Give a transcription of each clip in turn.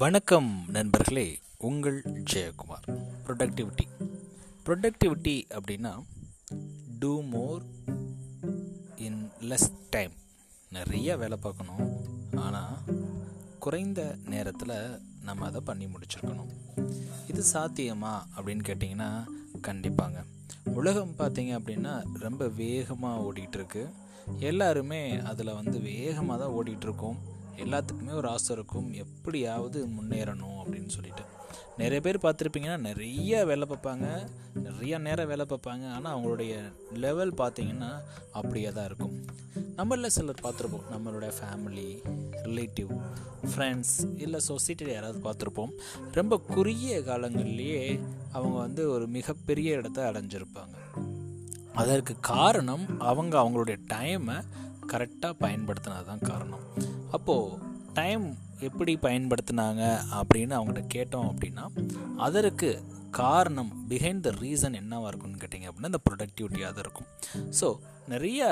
வணக்கம் நண்பர்களே உங்கள் ஜெயக்குமார். ப்ரொடக்டிவிட்டி ப்ரொடக்டிவிட்டி அப்படின்னா do more in less time நிறைய வேலை பார்க்கணும் ஆனால் குறைந்த நேரத்தில் நம்ம அதை பண்ணி முடிச்சிருக்கணும். இது சாத்தியமா அப்படின்னு கேட்டிங்கன்னா கண்டிப்பாங்க. உலகம் பார்த்தீங்க அப்படின்னா ரொம்ப வேகமாக ஓடிட்டுருக்கு எல்லாருமே அதில் வந்து வேகமாக தான் ஓடிட்டுருக்கோம் இருக்கோம். எல்லாத்துக்குமே ஒரு ஆசை இருக்கும். எப்படியாவது முன்னேறணும் அப்படின்னு சொல்லிட்டு. நிறைய பேர் பார்த்துருப்பீங்கன்னா நிறைய வேலை பார்ப்பாங்க. நிறைய நேரம் வேலை பார்ப்பாங்க. ஆனால் அவங்களுடைய லெவல் பார்த்தீங்கன்னா அப்படியே தான் இருக்கும். நம்மளில் சிலர் பார்த்துருப்போம். நம்மளுடைய ஃபேமிலி ரிலேட்டிவ் ஃப்ரெண்ட்ஸ் இல்லை சொசைட்டியில் யாராவது பார்த்துருப்போம். ரொம்ப குறுகிய காலங்கள்லேயே அவங்க வந்து ஒரு மிகப்பெரிய இடத்த அடைஞ்சிருப்பாங்க. அதற்கு காரணம் அவங்க அவங்களுடைய டைமை கரெக்டாக பயன்படுத்தினது தான் காரணம். அப்போது டைம் எப்படி பயன்படுத்தினாங்க அப்படின்னு அவங்ககிட்ட கேட்டோம் அப்படின்னா அதற்கு காரணம் பிஹைண்ட் த ரீசன் என்னவாக இருக்கும்னு கேட்டிங்க அப்படின்னா இந்த ப்ரொடக்டிவிட்டியாக தான் இருக்கும். ஸோ நிறைய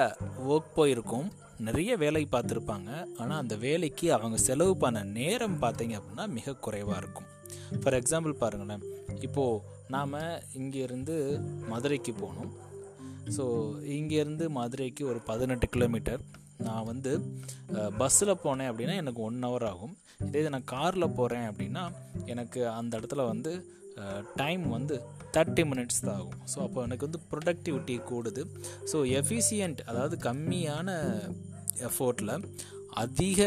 ஒர்க் போயிருக்கும் நிறைய வேலை பார்த்துருப்பாங்க ஆனால் அந்த வேலைக்கு அவங்க செலவு பண்ண நேரம் பார்த்தீங்க அப்படின்னா மிக குறைவாக இருக்கும். ஃபார் எக்ஸாம்பிள் பாருங்களேன் இப்போது நாம் இங்கேருந்து மதுரைக்கு போகணும். ஸோ இங்கேருந்து மதுரைக்கு ஒரு பதினெட்டு கிலோமீட்டர் நான் வந்து பஸ்ஸில் போனேன் அப்படின்னா எனக்கு ஒன் ஹவர் ஆகும். இதே இது நான் காரில் போகிறேன் அப்படின்னா எனக்கு அந்த இடத்துல வந்து டைம் வந்து தேர்ட்டி மினிட்ஸ் தான் ஆகும். ஸோ அப்போ எனக்கு வந்து ப்ரொடக்டிவிட்டி கூடுது. ஸோ எஃபிஷியன்ட் அதாவது கம்மியான எஃபோர்ட்டில் அதிக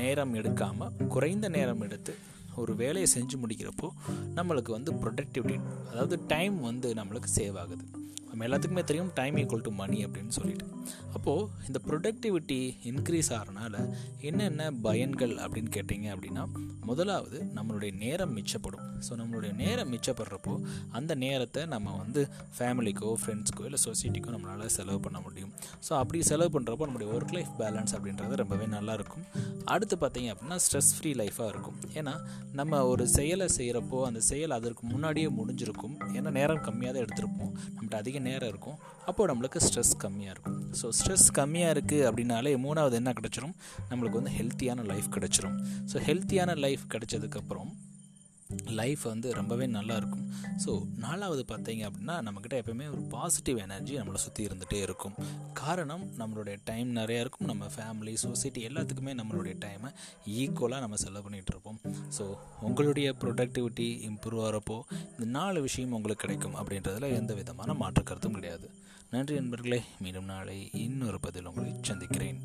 நேரம் எடுக்காமல் குறைந்த நேரம் எடுத்து ஒரு வேலையை செஞ்சு முடிக்கிறப்போ நம்மளுக்கு வந்து ப்ரொடக்டிவிட்டி அதாவது டைம் வந்து நம்மளுக்கு சேவ் ஆகுது. நம்ம எல்லாத்துக்குமே தெரியும் டைம் ஈக்குவல் டு மணி அப்படின்னு சொல்லிட்டு. அப்போது இந்த ப்ரொடக்டிவிட்டி இன்க்ரீஸ் ஆகிறனால என்னென்ன பயன்கள் அப்படின்னு கேட்டிங்க அப்படின்னா முதலாவது நம்மளுடைய நேரம் மிச்சப்படும். ஸோ நம்மளுடைய நேரம் மிச்சப்படுறப்போ அந்த நேரத்தை நம்ம வந்து ஃபேமிலிக்கோ ஃப்ரெண்ட்ஸ்க்கோ இல்லை சொசைட்டிக்கோ நம்மளால் செலவு பண்ண முடியும். ஸோ அப்படி செலவு பண்ணுறப்போ நம்முடைய ஒர்க் லைஃப் பேலன்ஸ் அப்படின்றது ரொம்பவே நல்லாயிருக்கும். அடுத்து பார்த்தீங்க அப்படின்னா ஸ்ட்ரெஸ் ஃப்ரீ லைஃபாக இருக்கும். ஏன்னா நம்ம ஒரு செயலை செய்கிறப்போ அந்த செயல் அதற்கு முன்னாடியே முடிஞ்சிருக்கும். ஏன்னா நேரம் கம்மியாக தான் எடுத்திருப்போம். நம்மகிட்ட அதிக நேரம் இருக்கும். அப்போது நம்மளுக்கு ஸ்ட்ரெஸ் கம்மியாக இருக்கும். ஸோ ஸ்ட்ரெஸ் கம்மியாக இருக்குது அப்படின்னாலே மூணாவது என்ன கிடச்சிரும்? நம்மளுக்கு வந்து ஹெல்த்தியான லைஃப் கிடச்சிரும். ஸோ ஹெல்த்தியான லைஃப் கிடச்சதுக்கப்புறம் லைஃப் வந்து ரொம்பவே நல்லா இருக்கும் ஸோ நாலாவது பார்த்தீங்க அப்படின்னா நம்மக்கிட்ட எப்போயுமே ஒரு பாசிட்டிவ் எனர்ஜி நம்மளை சுற்றி இருந்துகிட்டே இருக்கும். காரணம் நம்மளுடைய டைம் நிறையா இருக்கும். நம்ம ஃபேமிலி சொசைட்டி எல்லாத்துக்குமே நம்மளுடைய டைமை ஈக்குவலாக நம்ம செலவு பண்ணிகிட்டு இருப்போம். ஸோ உங்களுடைய ப்ரொடக்டிவிட்டி இம்ப்ரூவ் ஆகிறப்போ இந்த நாலு விஷயம் உங்களுக்கு கிடைக்கும் அப்படின்றதுல எந்த விதமான மாற்று கருத்தும் கிடையாது. நன்றி நண்பர்களே. மீண்டும் நாளை இன்னொரு பதில் உங்களை சந்திக்கிறேன்.